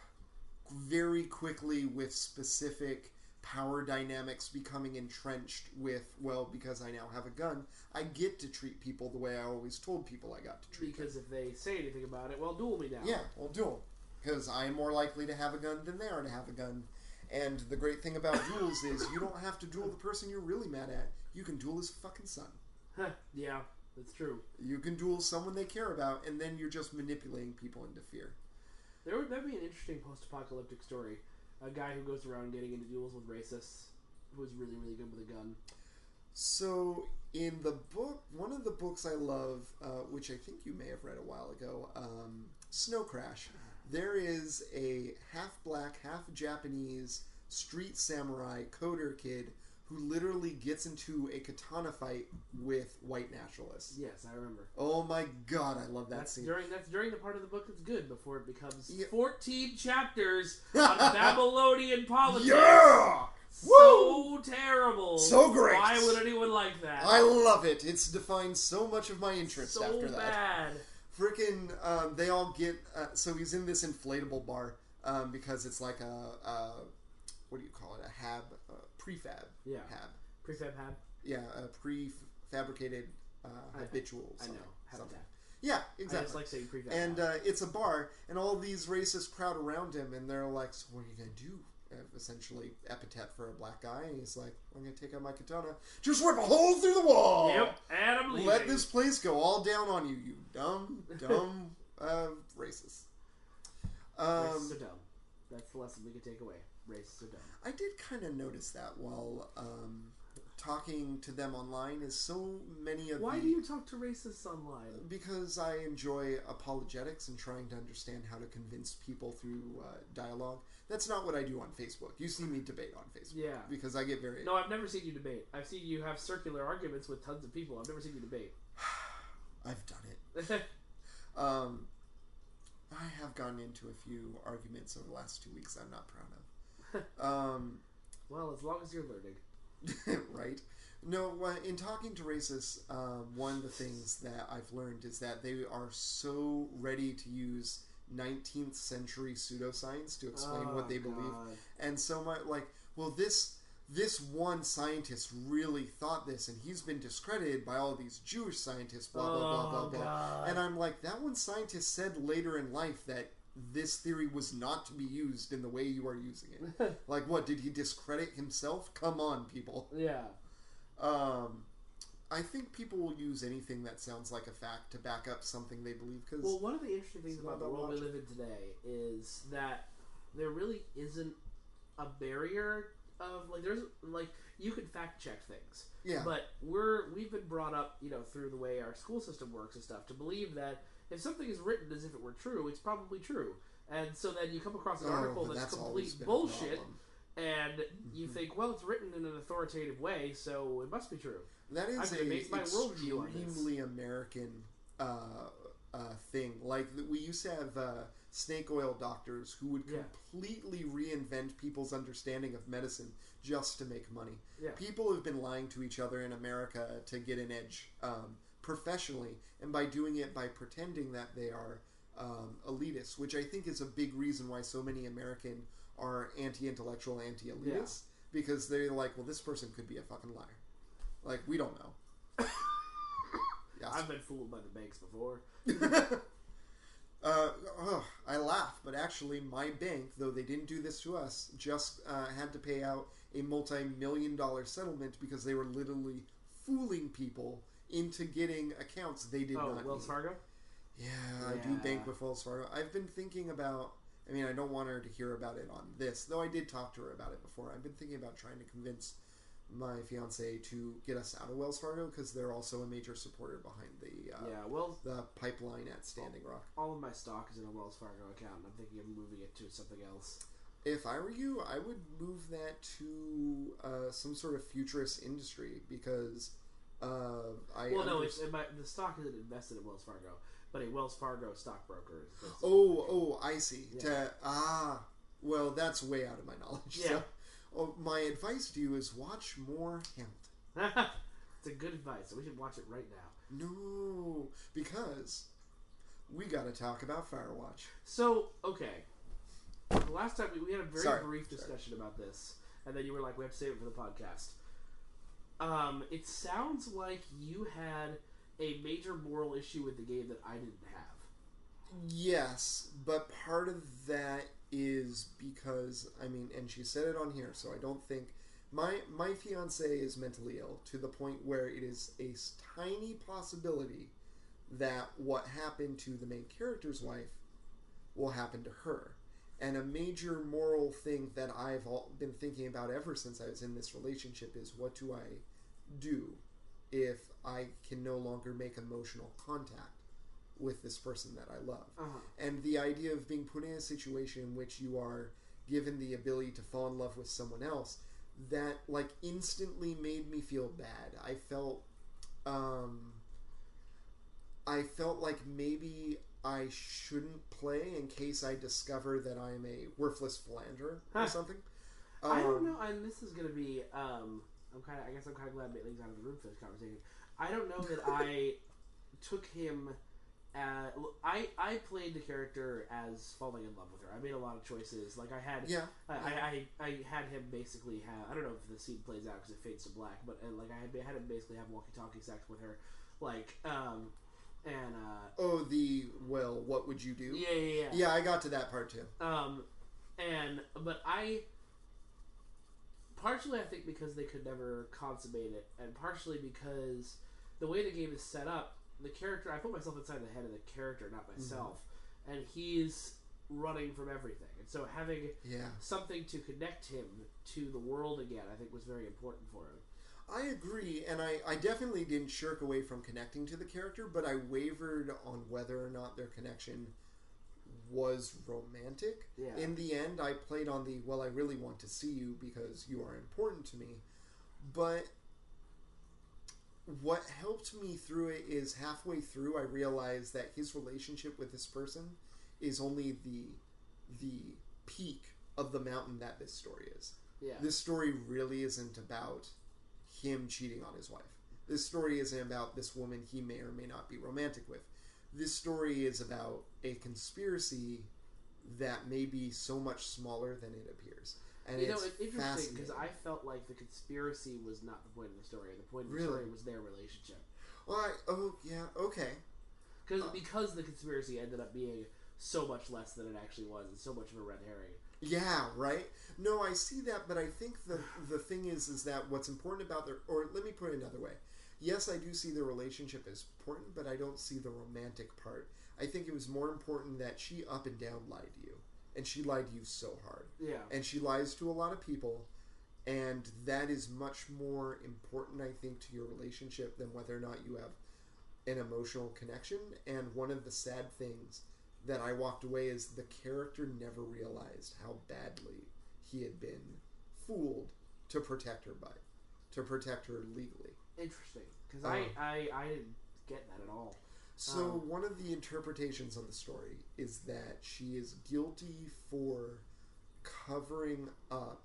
very quickly with specific power dynamics becoming entrenched with well because i now have a gun i get to treat people the way i always told people i got to treat them. because if they say anything about it well duel me now. Yeah well duel. Because i'm more likely to have a gun than they are to have a gun. And the great thing about duels is you don't have to duel the person you're really mad at you can duel his fucking son. Huh, yeah that's true. You can duel someone they care about and then you're just manipulating people into fear. There would that'd be an interesting post-apocalyptic story. A guy who goes around getting into duels with racists who's really really good with a gun. So, in the book, one of the books I love, uh, which I think you may have read a while ago, um, Snow Crash, there is a half black, half Japanese street samurai coder kid who literally gets into a katana fight with white nationalists. yes i remember Oh my god, I love that That's scene. during that's during the part of the book that's good before it becomes Yeah. fourteen chapters on Babylonian politics. Yeah! So terrible. So great. Why would anyone like that? I love it. It's defined so much of my interest so after that. bad. freaking um, they all get uh, so he's in this inflatable bar um, because it's like a, a what do you call it a hab prefab Yeah. hab Prefab had. yeah a prefabricated uh, I- habitual I know. something, something. Habitat. yeah exactly like saying prefab. and uh, it's a bar and all these racists crowd around him and they're like so what are you gonna do Uh, essentially epithet for a black guy and he's like i'm gonna take out my katana just rip a hole through the wall yep. And I'm leaving. let this place go all down on you, you dumb, dumb uh, racist. Racists Um, are dumb. That's the lesson we can take away. Racists are dumb. I did kind of notice that while um, talking to them online, is so many of Why the do you talk to racists online? because I enjoy apologetics and trying to understand how to convince people through uh, dialogue. That's not what I do on Facebook. You see me debate on Facebook Yeah. because I get very No, I've never seen you debate. I've seen you have circular arguments with tons of people. I've never seen you debate. I've done it. Um, I have gotten into a few arguments over the last two weeks. I'm not proud of. Um, well, as long as you're learning. right? No, in talking to racists, um, one of the things that I've learned is that they are so ready to use 19th century pseudoscience to explain Oh, what they believe, and so much like, well, this this one scientist really thought this, and he's been discredited by all these Jewish scientists. Blah blah blah blah Oh, blah. God. And I'm like, that one scientist said later in life that this theory was not to be used in the way you are using it. like, what did he discredit himself? Come on, people. Yeah. Um, I think people will use anything that sounds like a fact to back up something they believe. Because Well, one of the interesting things about the about world we live in today is that there really isn't a barrier of like there's like you can fact check things. yeah, But we're we've been brought up, you know, through the way our school system works and stuff, to believe that if something is written as if it were true, it's probably true. And so then you come across an Oh, article but that's, complete bullshit, and you think, well, it's written in an authoritative way, so it must be true. That is I'm a base my worldview on this. extremely American uh, uh, thing. Like we used to have uh, snake oil doctors who would Yeah. completely reinvent people's understanding of medicine just to make money. Yeah. People have been lying to each other in America to get an edge um, professionally, and by doing it by pretending that they are um, elitists, which I think is a big reason why so many American are anti-intellectual, anti-elitist, because they're like, well, this person could be a fucking liar. Like we don't know. yes. I've been fooled by the banks before. Uh, oh, I laugh, but actually, my bank, though they didn't do this to us, just uh, had to pay out a multi-million dollar settlement because they were literally fooling people into getting accounts they did Oh, not Wells need. Fargo. Yeah, I do bank with Wells Fargo. I've been thinking about. I mean, I don't want her to hear about it on this, though. I did talk to her about it before. I've been thinking about trying to convince my fiance to get us out of Wells Fargo because they're also a major supporter behind the uh, yeah, Wells. the pipeline at Standing Rock. All of my stock is in a Wells Fargo account, and I'm thinking of moving it to something else. If I were you, I would move that to uh, some sort of futurist industry because uh, I. Well, no, it's it might, the stock isn't invested in Wells Fargo, but a Wells Fargo stockbroker. Is Oh, oh, I see. Yeah. To, ah, well, that's way out of my knowledge. Yeah. So, oh, my advice to you is watch more Hamilton. it's a good advice. We should watch it right now. No, because we got to talk about Firewatch. So, okay. The last time we, we had a very Sorry, brief sorry. discussion about this, and then you were like, "We have to save it for the podcast." Um, it sounds like you had a major moral issue with the game that I didn't have. Yes, but part of that is because I mean, and she said it on here, so I don't think my my fiance is mentally ill to the point where it is a tiny possibility that what happened to the main character's wife will happen to her. And a major moral thing that I've been thinking about ever since I was in this relationship is what do I do if I can no longer make emotional contact with this person that I love? Uh-huh. And the idea of being put in a situation in which you are given the ability to fall in love with someone else that like instantly made me feel bad. I felt um I felt like maybe I shouldn't play in case I discover that I'm a worthless philanderer or Huh. something. I don't Um, know, and this is going to be. Um, I'm kind of. I guess I'm kind of glad Bailey's out of the room for this conversation. I don't know that I took him. Uh, I I played the character as falling in love with her. I made a lot of choices. Like I had. Yeah. I, I, I, I had him basically have. I don't know if the scene plays out because it fades to black, but uh, like I had, had him basically have walkie-talkie sex with her, like um, and uh, Oh, the well, what would you do? yeah, yeah, yeah. Yeah, I got to that part too. Um, and but I partially I think because they could never consummate it, and partially because the way the game is set up, the character I put myself inside the head of the character, not mm-hmm. myself, and he's running from everything, and so having Yeah. something to connect him to the world again, I think was very important for him. I agree, and I, I definitely didn't shirk away from connecting to the character, but I wavered on whether or not their connection was romantic. Yeah. In the end, I played on the, well, I really want to see you because you are important to me. But what helped me through it is halfway through, I realized that his relationship with this person is only the the peak of the mountain that this story is Yeah, this story really isn't about him cheating on his wife. This story isn't about this woman he may or may not be romantic with. This story is about a conspiracy that may be so much smaller than it appears. And you know it's interesting because. I felt like the conspiracy was not the point of the story. The point of the Really? story was their relationship. Well, I, oh yeah, okay. Because Uh. because the conspiracy ended up being so much less than it actually was, and so much of a red herring. Yeah, right. No, I see that, but I think the the thing is, is that what's important about their, or let me put it another way. Yes, I do see the relationship as important, but I don't see the romantic part. I think it was more important that she up and down lied to you, and she lied to you so hard, Yeah, and she lies to a lot of people, and that is much more important, I think, to your relationship than whether or not you have an emotional connection. And one of the sad things that I walked away is the character never realized how badly he had been fooled to protect her by, to protect her legally. Interesting, because Um, I, I I didn't get that at all. So Um, one of the interpretations of the story is that she is guilty for covering up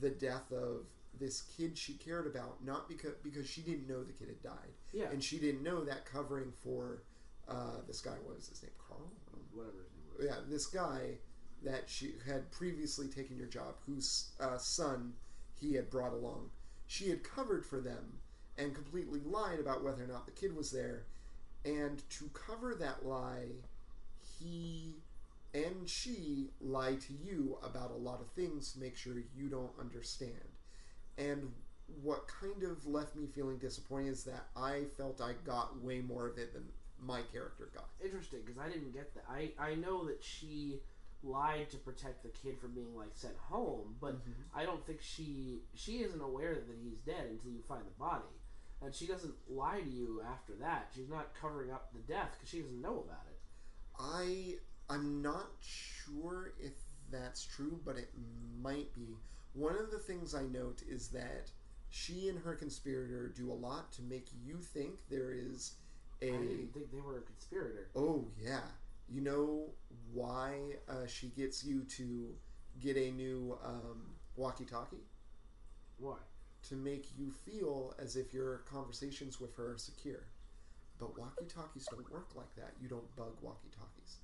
the death of this kid she cared about, not because because she didn't know the kid had died, Yeah, and she didn't know that covering for uh, this guy. What was his name? Carl. whatever his name was. Yeah, this guy that she had previously taken your job, whose uh, son he had brought along. She had covered for them and completely lied about whether or not the kid was there. And to cover that lie, he and she lie to you about a lot of things to make sure you don't understand. And what kind of left me feeling disappointed is that I felt I got way more of it than my character got. Interesting, because I didn't get that. I I know that she lied to protect the kid from being like sent home, but Mm-hmm. I don't think she she isn't aware that he's dead until you find the body, and she doesn't lie to you after that. She's not covering up the death because she doesn't know about it. I I'm not sure if that's true, but it might be. One of the things I note is that she and her conspirator do a lot to make you think there is I a didn't think they were a conspirator. oh yeah. You know why uh, she gets you to get a new um, walkie-talkie Why? To make you feel as if your conversations with her are secure. But walkie-talkies don't work like that. You don't bug walkie-talkies.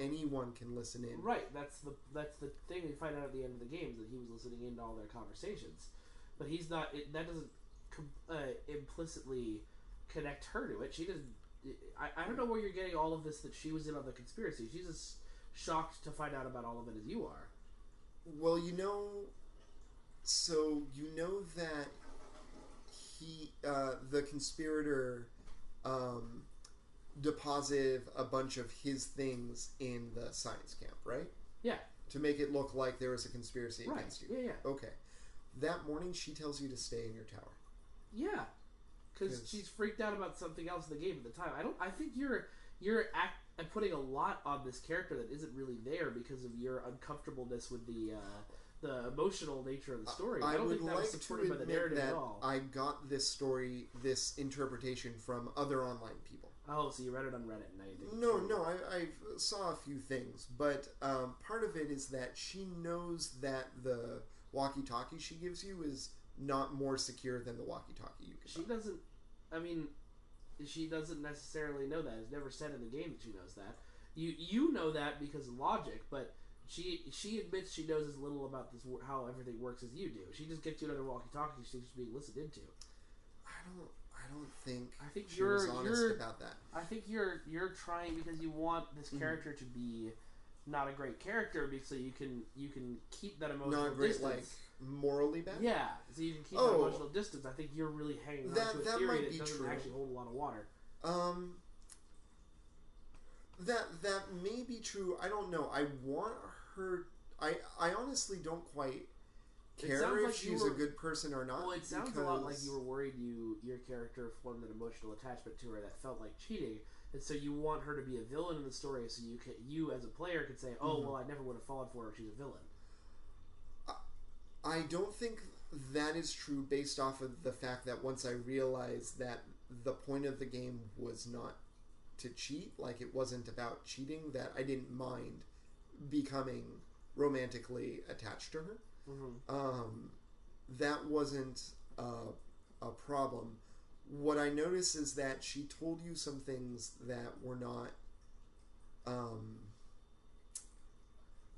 Anyone can listen in. Right. That's the that's the thing we find out at the end of the game is that he was listening in to all their conversations, but he's not. It, that doesn't com- uh, implicitly connect her to it. She doesn't. I, I don't know where you're getting all of this that she was in on the conspiracy. She's as shocked to find out about all of it as you are. Well, you know, so you know that he, uh, the conspirator, um, deposited a bunch of his things in the science camp, right? Yeah. To make it look like there was a conspiracy Right. against you. Yeah. Yeah. Okay. That morning, she tells you to stay in your tower. Yeah. because she's freaked out about something else in the game at the time. I don't. I think you're you're act, uh, putting a lot on this character that isn't really there because of your uncomfortableness with the uh, the emotional nature of the story. I, I don't would think that like was to supported by the narrative that at all. I got this story, this interpretation from other online people. oh, so you read it on Reddit and now you think it's No, no, I, I saw a few things, but um, part of it is that she knows that the walkie-talkie she gives you is not more secure than the walkie-talkie you can She buy. doesn't. I mean, she doesn't necessarily know that. It's never said in the game that she knows that. You you know that because of logic, but she she admits she knows as little about this how everything works as you do. She just gets you another walkie-talkie. She's being listened into. I don't, I don't think I think she was you're- honest you're- about that. I think you're you're trying because you want this Mm-hmm. character to be not a great character, because so you can you can keep that emotional Not great, distance. like morally bad. yeah, so you can keep Oh. that emotional distance. I think you're really hanging on That- to a that theory might that be doesn't true. actually hold a lot of water. Um, that that may be true. I don't know. I want her. I I honestly don't quite care if like she's were- a good person or not. Well, it sounds a lot like you were worried you your character formed an emotional attachment to her that felt like cheating, and so you want her to be a villain in the story, so you can you as a player could say, "Oh, Mm-hmm. well, I never would have fallen for her. She's a villain." I don't think that is true based off of the fact that once I realized that the point of the game was not to cheat, like it wasn't about cheating, that I didn't mind becoming romantically attached to her. Mm-hmm. Um, that wasn't a, a problem. What I noticed is that she told you some things that were not um,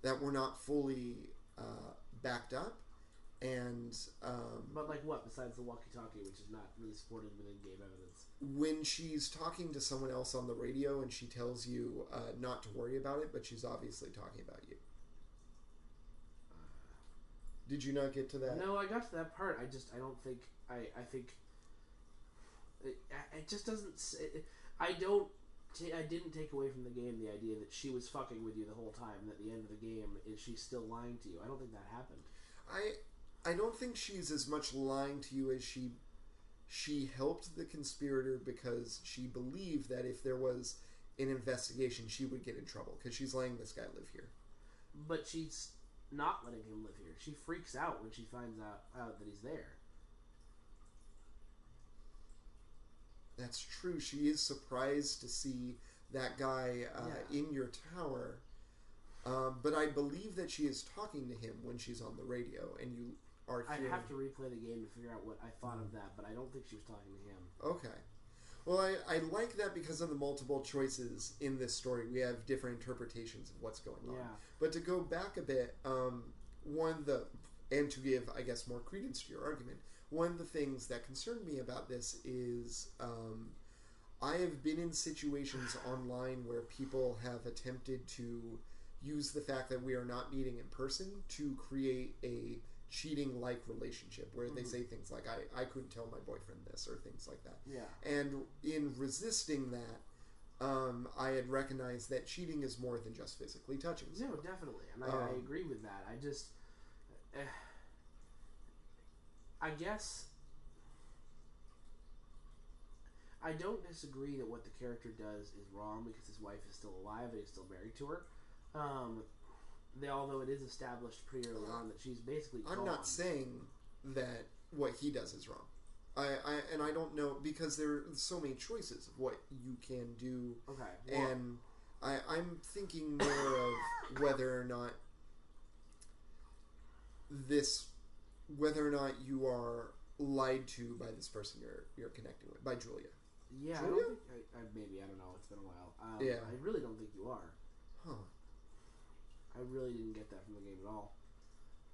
that were not fully uh, backed up, and um, But like what besides the walkie-talkie, which is not really supported within game evidence? when she's talking to someone else on the radio and she tells you uh, not to worry about it, but she's obviously talking about you. Did you not get to that? No, I got to that part. I just I don't think I I think it, it just doesn't. It, I don't. ta- I didn't take away from the game the idea that she was fucking with you the whole time. And at the end of the game, is she still lying to you? I don't think that happened. I I don't think she's as much lying to you as she she helped the conspirator because she believed that if there was an investigation, she would get in trouble because she's letting this guy live here. But she's not letting him live here. She freaks out when she finds out, out that he's there. That's true. She is surprised to see that guy uh, Yeah. in your tower. Um, but I believe that she is talking to him when she's on the radio, and you are I'd have to replay the game to figure out what I thought of that, but I don't think she was talking to him. Okay. Well, I, I like that because of the multiple choices in this story. We have different interpretations of what's going on. Yeah. But to go back a bit, um, one the and to give, I guess, more credence to your argument, one of the things that concerned me about this is um, I have been in situations online where people have attempted to use the fact that we are not meeting in person to create a cheating like relationship where they say things like I, I couldn't tell my boyfriend this or things like that Yeah. and in resisting that um, i had recognized that cheating is more than just physically touching No, definitely, and I, I Um, agree with that. I just, eh, I guess, I don't disagree that what the character does is wrong because his wife is still alive and he's still married to her. Um, they, although it is established pretty early on that she's basically. i'm gone. not saying that what he does is wrong I, I and i don't know because there are so many choices of what you can do Okay. well, and I, I'm thinking more of whether or not this, whether or not you are lied to by this person you're you're connecting with, by Julia. yeah, I Julia? don't think. I, I, maybe I don't know. It's been a while. Um, Yeah. I really don't think you are. Huh. I really didn't get that from the game at all.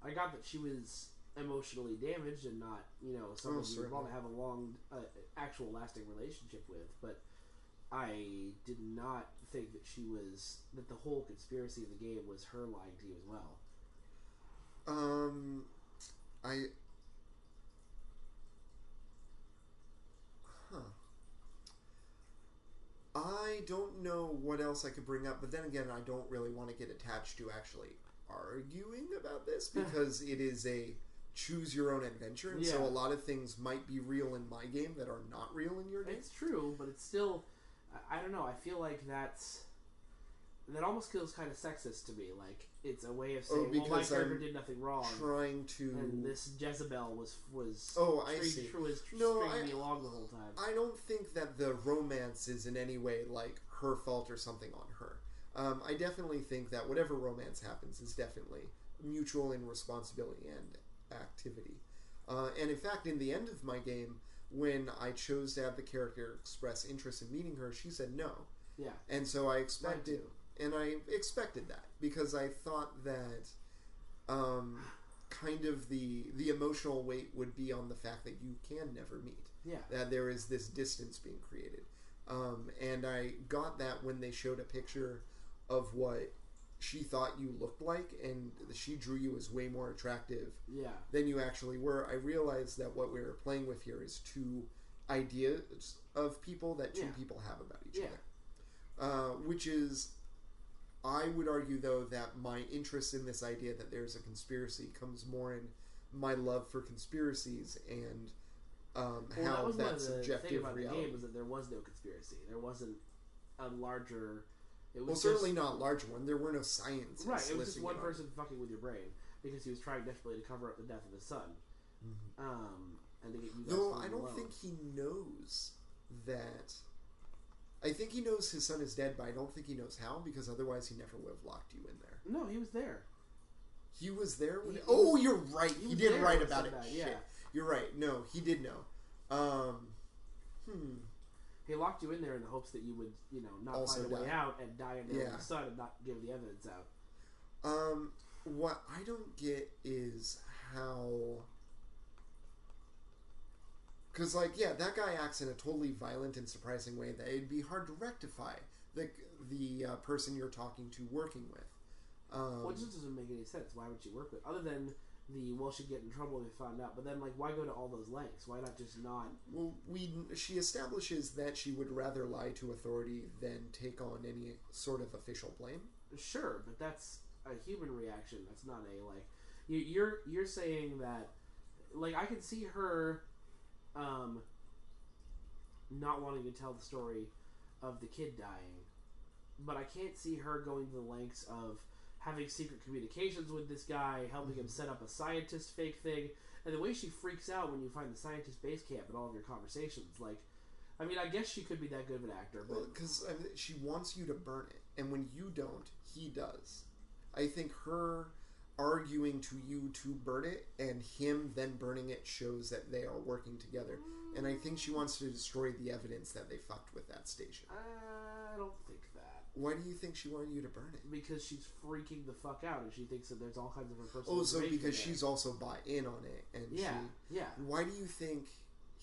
I got that she was emotionally damaged and not, you know, someone you would want to have a long, uh, actual lasting relationship with. But I did not think that she was that the whole conspiracy of the game was her lying to you as well. Um, I. Huh. I don't know what else I could bring up, but then again, I don't really want to get attached to actually arguing about this because it is a choose your own adventure, and so Yeah. a lot of things might be real in my game that are not real in your game. It's true, but it's still, I, I don't know. I feel like that's that almost feels kind of sexist to me. Like it's a way of Oh, saying, well, my character I'm did nothing wrong. Trying to. and this Jezebel was was Oh, I string- see. was No, I- me along the whole time. I don't think that the romance is in any way like her fault or something on her. Um, I definitely think that whatever romance happens is definitely mutual in responsibility and activity. Uh, and in fact, in the end of my game, when I chose to have the character express interest in meeting her, she said no. yeah, And so I expected. And I expected that because I thought that um, kind of the the emotional weight would be on the fact that you can never meet yeah, that there is this distance being created. Um, and I got that when they showed a picture of what she thought you looked like, and she drew you as way more attractive yeah, than you actually were. I realized that what we were playing with here is two ideas of people that two Yeah. people have about each Yeah. other. Uh, which is, I would argue though that my interest in this idea that there's a conspiracy comes more in my love for conspiracies and um, Well, how that was one of that's the thing subjective about the reality. game was that there was no conspiracy. There wasn't a larger. It was well, just, certainly not a large one. There were no scientists. right. It was just one on- person fucking with your brain because he was trying desperately to cover up the death of his son, um, and to get you. Mm-hmm. Though I don't alone. think he knows that. I think he knows his son is dead, but I don't think he knows how because otherwise he never would have locked you in there. No, he was there. He was there when. He- oh, you're right. he He, did write about it. that, Shit. yeah. You're right. No, he did know. Um, hmm. He locked you in there in the hopes that you would, you know, not Also find a way out and die in there Yeah. the and not give the evidence out. Um, what I don't get is how. Because, like, yeah, that guy acts in a totally violent and surprising way that it'd be hard to rectify the the uh, person you're talking to working with. Um, Well, it just doesn't make any sense. Why would she work with? Other than the well, she'd get in trouble if found out. But then, like, why go to all those lengths? Why not just not? well, we she establishes that she would rather lie to authority than take on any sort of official blame. Sure, but that's a human reaction. That's not a like. You, you're you're saying that, like, I can see her, um, not wanting to tell the story of the kid dying, but I can't see her going to the lengths of having secret communications with this guy, helping him set up a scientist fake thing, and the way she freaks out when you find the scientist base camp and all of your conversations. Like, I mean, I guess she could be that good of an actor, but because I mean, she wants you to burn it, and when you don't, he does. I think her arguing to you to burn it and him then burning it shows that they are working together. And I think she wants to destroy the evidence that they fucked with that station. I don't think that Why do you think she wanted you to burn it? because she's freaking the fuck out and she thinks that there's all kinds of her personal. Oh, so information because she's also bought in on it, and yeah, she. yeah. Why do you think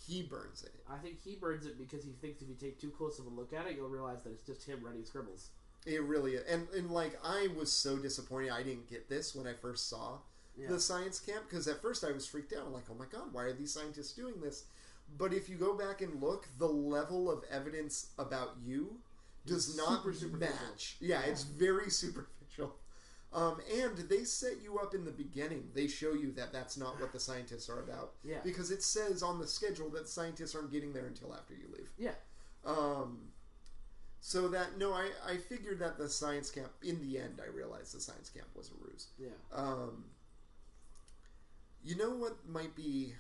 he burns it? I think he burns it because he thinks if you take too close of a look at it, you'll realize that it's just him writing scribbles. It really is. And, and like, I was so disappointed I didn't get this when I first saw Yeah. the science camp because at first I was freaked out. like, oh my god, why are these scientists doing this? But if you go back and look, the level of evidence about you does It's not super match. Yeah, it's very superficial. Um, and they set you up in the beginning. They show you that that's not what the scientists are about. Yeah. Because it says on the schedule that scientists aren't getting there until after you leave. Yeah, Um, so that no, I I figured that the science camp. In the end, I realized the science camp was a ruse. yeah. Um, you know what might be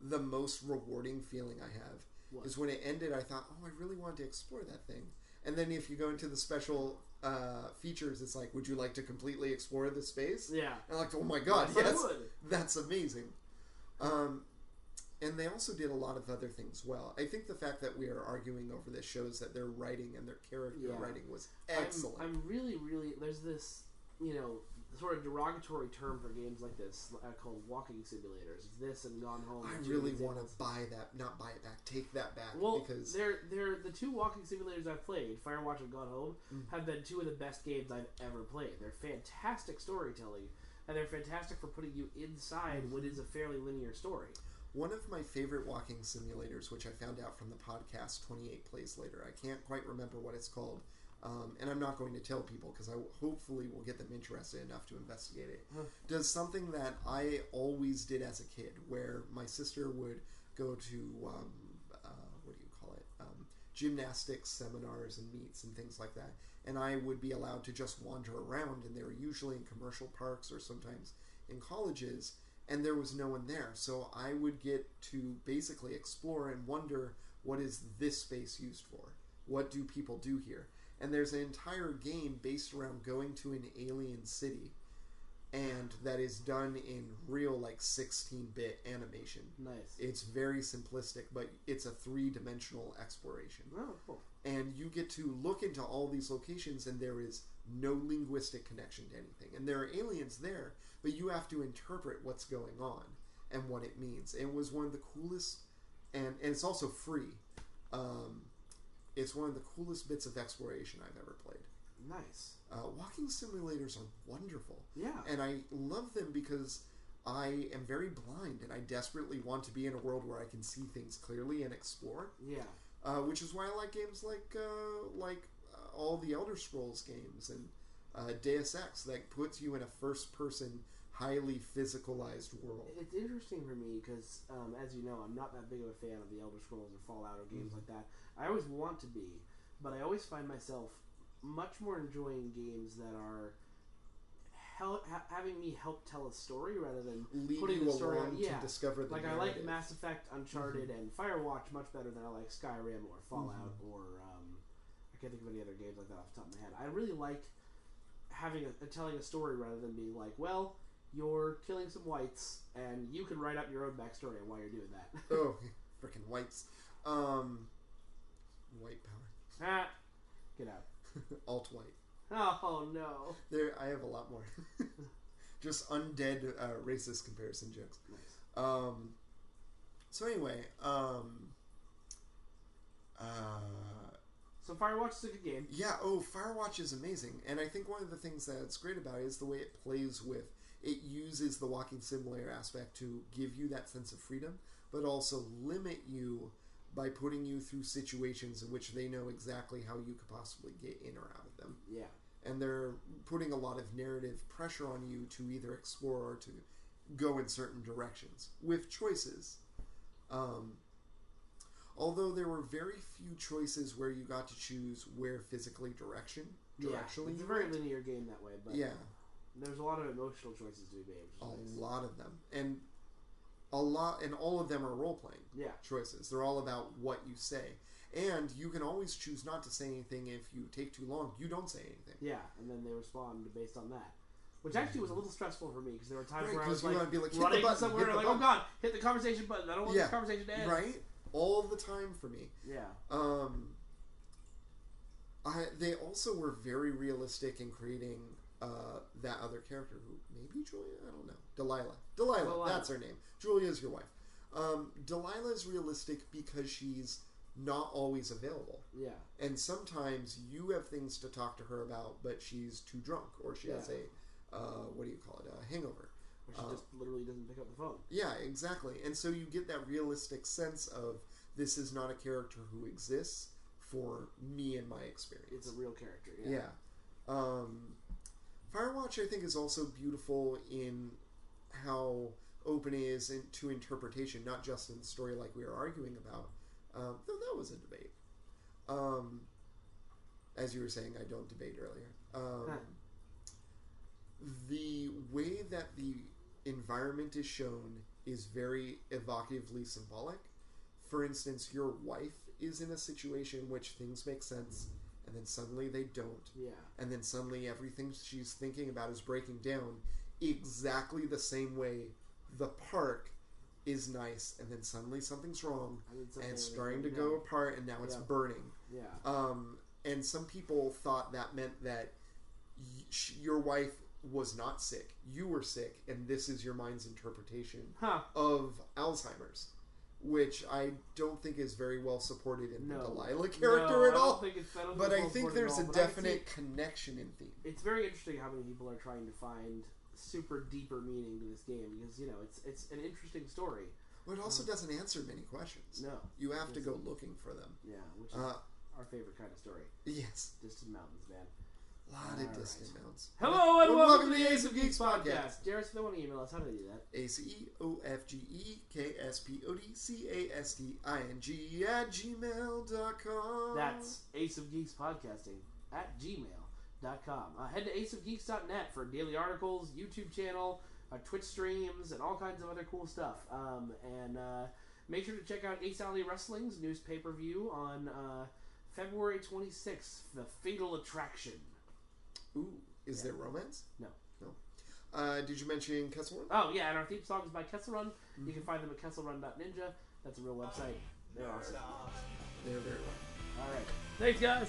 the most rewarding feeling I have What? is when it ended. I thought, oh, I really wanted to explore that thing. And then if you go into the special uh, features, it's like, would you like to completely explore this space? Yeah. And I'm like, oh my god, Yes, yes, that's amazing. Um, and they also did a lot of other things well. I think the fact that we are arguing over this shows that their writing and their character Yeah. writing was I'm- excellent. I'm, really, really. There's this, you know, sort of derogatory term for games like this uh, called walking simulators. This and Gone Home. I really want to buy that, not buy it back, take that back Well, because they're they're the two walking simulators I've played, Firewatch and Gone Home, Mm. have been two of the best games I've ever played. They're fantastic storytelling, and they're fantastic for putting you inside what is a fairly linear story. One of my favorite walking simulators, which I found out from the podcast 28 Plays Later, I can't quite remember what it's called, um, and I'm not going to tell people because I hopefully will get them interested enough to investigate it. Huh. Does something that I always did as a kid, where my sister would go to um, uh, what do you call it, um, gymnastics seminars and meets and things like that, and I would be allowed to just wander around, and they were usually in commercial parks or sometimes in colleges and there was no one there. So I would get to basically explore and wonder what is this space used for? What do people do here? And there's an entire game based around going to an alien city and that is done in real like 16-bit animation. Nice. It's very simplistic, but it's a three-dimensional exploration oh, cool. and you get to look into all these locations and there is no linguistic connection to anything and there are aliens there but you have to interpret what's going on and what it means it was one of the coolest and, and it's also free um, it's one of the coolest bits of exploration i've ever played Nice. uh, walking simulators are wonderful Yeah. and I love them because I am very blind and I desperately want to be in a world where I can see things clearly and explore Yeah. uh, which is why I like games like uh, like uh, all the Elder Scrolls games and uh, Deus Ex that puts you in a first person, highly physicalized world. It's interesting for me because, um, as you know, I'm not that big of a fan of the Elder Scrolls or Fallout or games like that. I always want to be, but I always find myself much more enjoying games that are hel- ha- having me help tell a story rather than Lead putting the story along on. to discover the like I like. Mass Effect, Uncharted, and Firewatch much better than I like Skyrim or Fallout Mm-hmm. or um, I can't think of any other games like that off the top of my head. I really like having a, a telling a story rather than being like, well, you're killing some whites and you can write up your own backstory on why you're doing that. oh, freaking whites. Um, white power. ah, get out. Alt white. Oh no. There, I have a lot more. Just undead uh, racist comparison jokes. Nice. Um, so anyway, um, uh, So Firewatch is a good game. Yeah, oh, Firewatch is amazing. And I think one of the things that's great about it is the way it plays with it uses the walking simulator aspect to give you that sense of freedom, but also limit you by putting you through situations in which they know exactly how you could possibly get in or out of them. Yeah. And they're putting a lot of narrative pressure on you to either explore or to go in certain directions with choices. Um, Although there were very few choices where you got to choose where physically direction Yeah, it's a very linear game that way, but Yeah, there's a lot of emotional choices to be made. a nice. lot of them, and a lot, and all of them are role playing Yeah, choices. They're all about what you say, and you can always choose not to say anything if you take too long. You don't say anything. yeah, and then they respond based on that. Which actually was a little stressful for me because there were times Right, where I was you like, like, running button, somewhere, like, oh god, hit the conversation button. I don't want Yeah, this conversation to end. Right, all the time for me. Yeah. Um, I they also were very realistic in creating uh, that other character who maybe Julia, I don't know, Delilah. Delilah, Delilah. that's her name. Julia is your wife. Um, Delilah is realistic because she's not always available, Yeah. and sometimes you have things to talk to her about, but she's too drunk or she has a uh, what do you call it, a hangover. Where she Uh, just literally doesn't pick up the phone. Yeah, exactly. And so you get that realistic sense of this is not a character who exists for me and my experience. It's a real character. Yeah. yeah. Um, Firewatch, I think, is also beautiful in how open it is in, to interpretation, not just in the story like we were arguing about. Um, though that was a debate. Um, as you were saying, I don't debate earlier. Um, Huh. The way that the environment is shown is very evocatively symbolic. For instance, your wife is in a situation in which things make sense, and then suddenly they don't Yeah. and then suddenly everything she's thinking about is breaking down exactly the same way the park is nice and then suddenly something's wrong And something and it's starting to go down. apart and now it's Yeah. burning Yeah. um, and some people thought that meant that y- sh- your wife was not sick you were sick and this is your mind's interpretation Huh. of alzheimer's which i don't think is very well supported in No. the delilah character No, at all don't think it's, I don't but I think there's all, a but I can see- definite connection in theme. it's very interesting how many people are trying to find super deeper meaning to this game because you know it's it's an interesting story. But it also doesn't answer many questions. No. You have to go looking for them. Yeah, which is Uh, our favorite kind of story. yes. Distant Mountains, man. A lot of mounts. Hello and welcome, to the Ace of Geeks podcast. Jarys, if they want to email us, how do they do that? A C E O F G E K S P O D C A S T I N G at gmail.com. That's Ace of Geeks Podcasting at gmail.com. Uh, head to aceofgeeks.net for daily articles, YouTube channel, uh, Twitch streams, and all kinds of other cool stuff. Um, and uh, make sure to check out Ace Alley Wrestling's news pay per view on uh, February 26th, The Fatal Attraction. Ooh, is Yeah. there romance? No. No. Uh, did you mention Kessel Run? Oh, yeah, and our theme song is by Kessel Run. You can find them at kesselrun.ninja. That's a real website. They're awesome. They're very well. All right. Thanks, guys.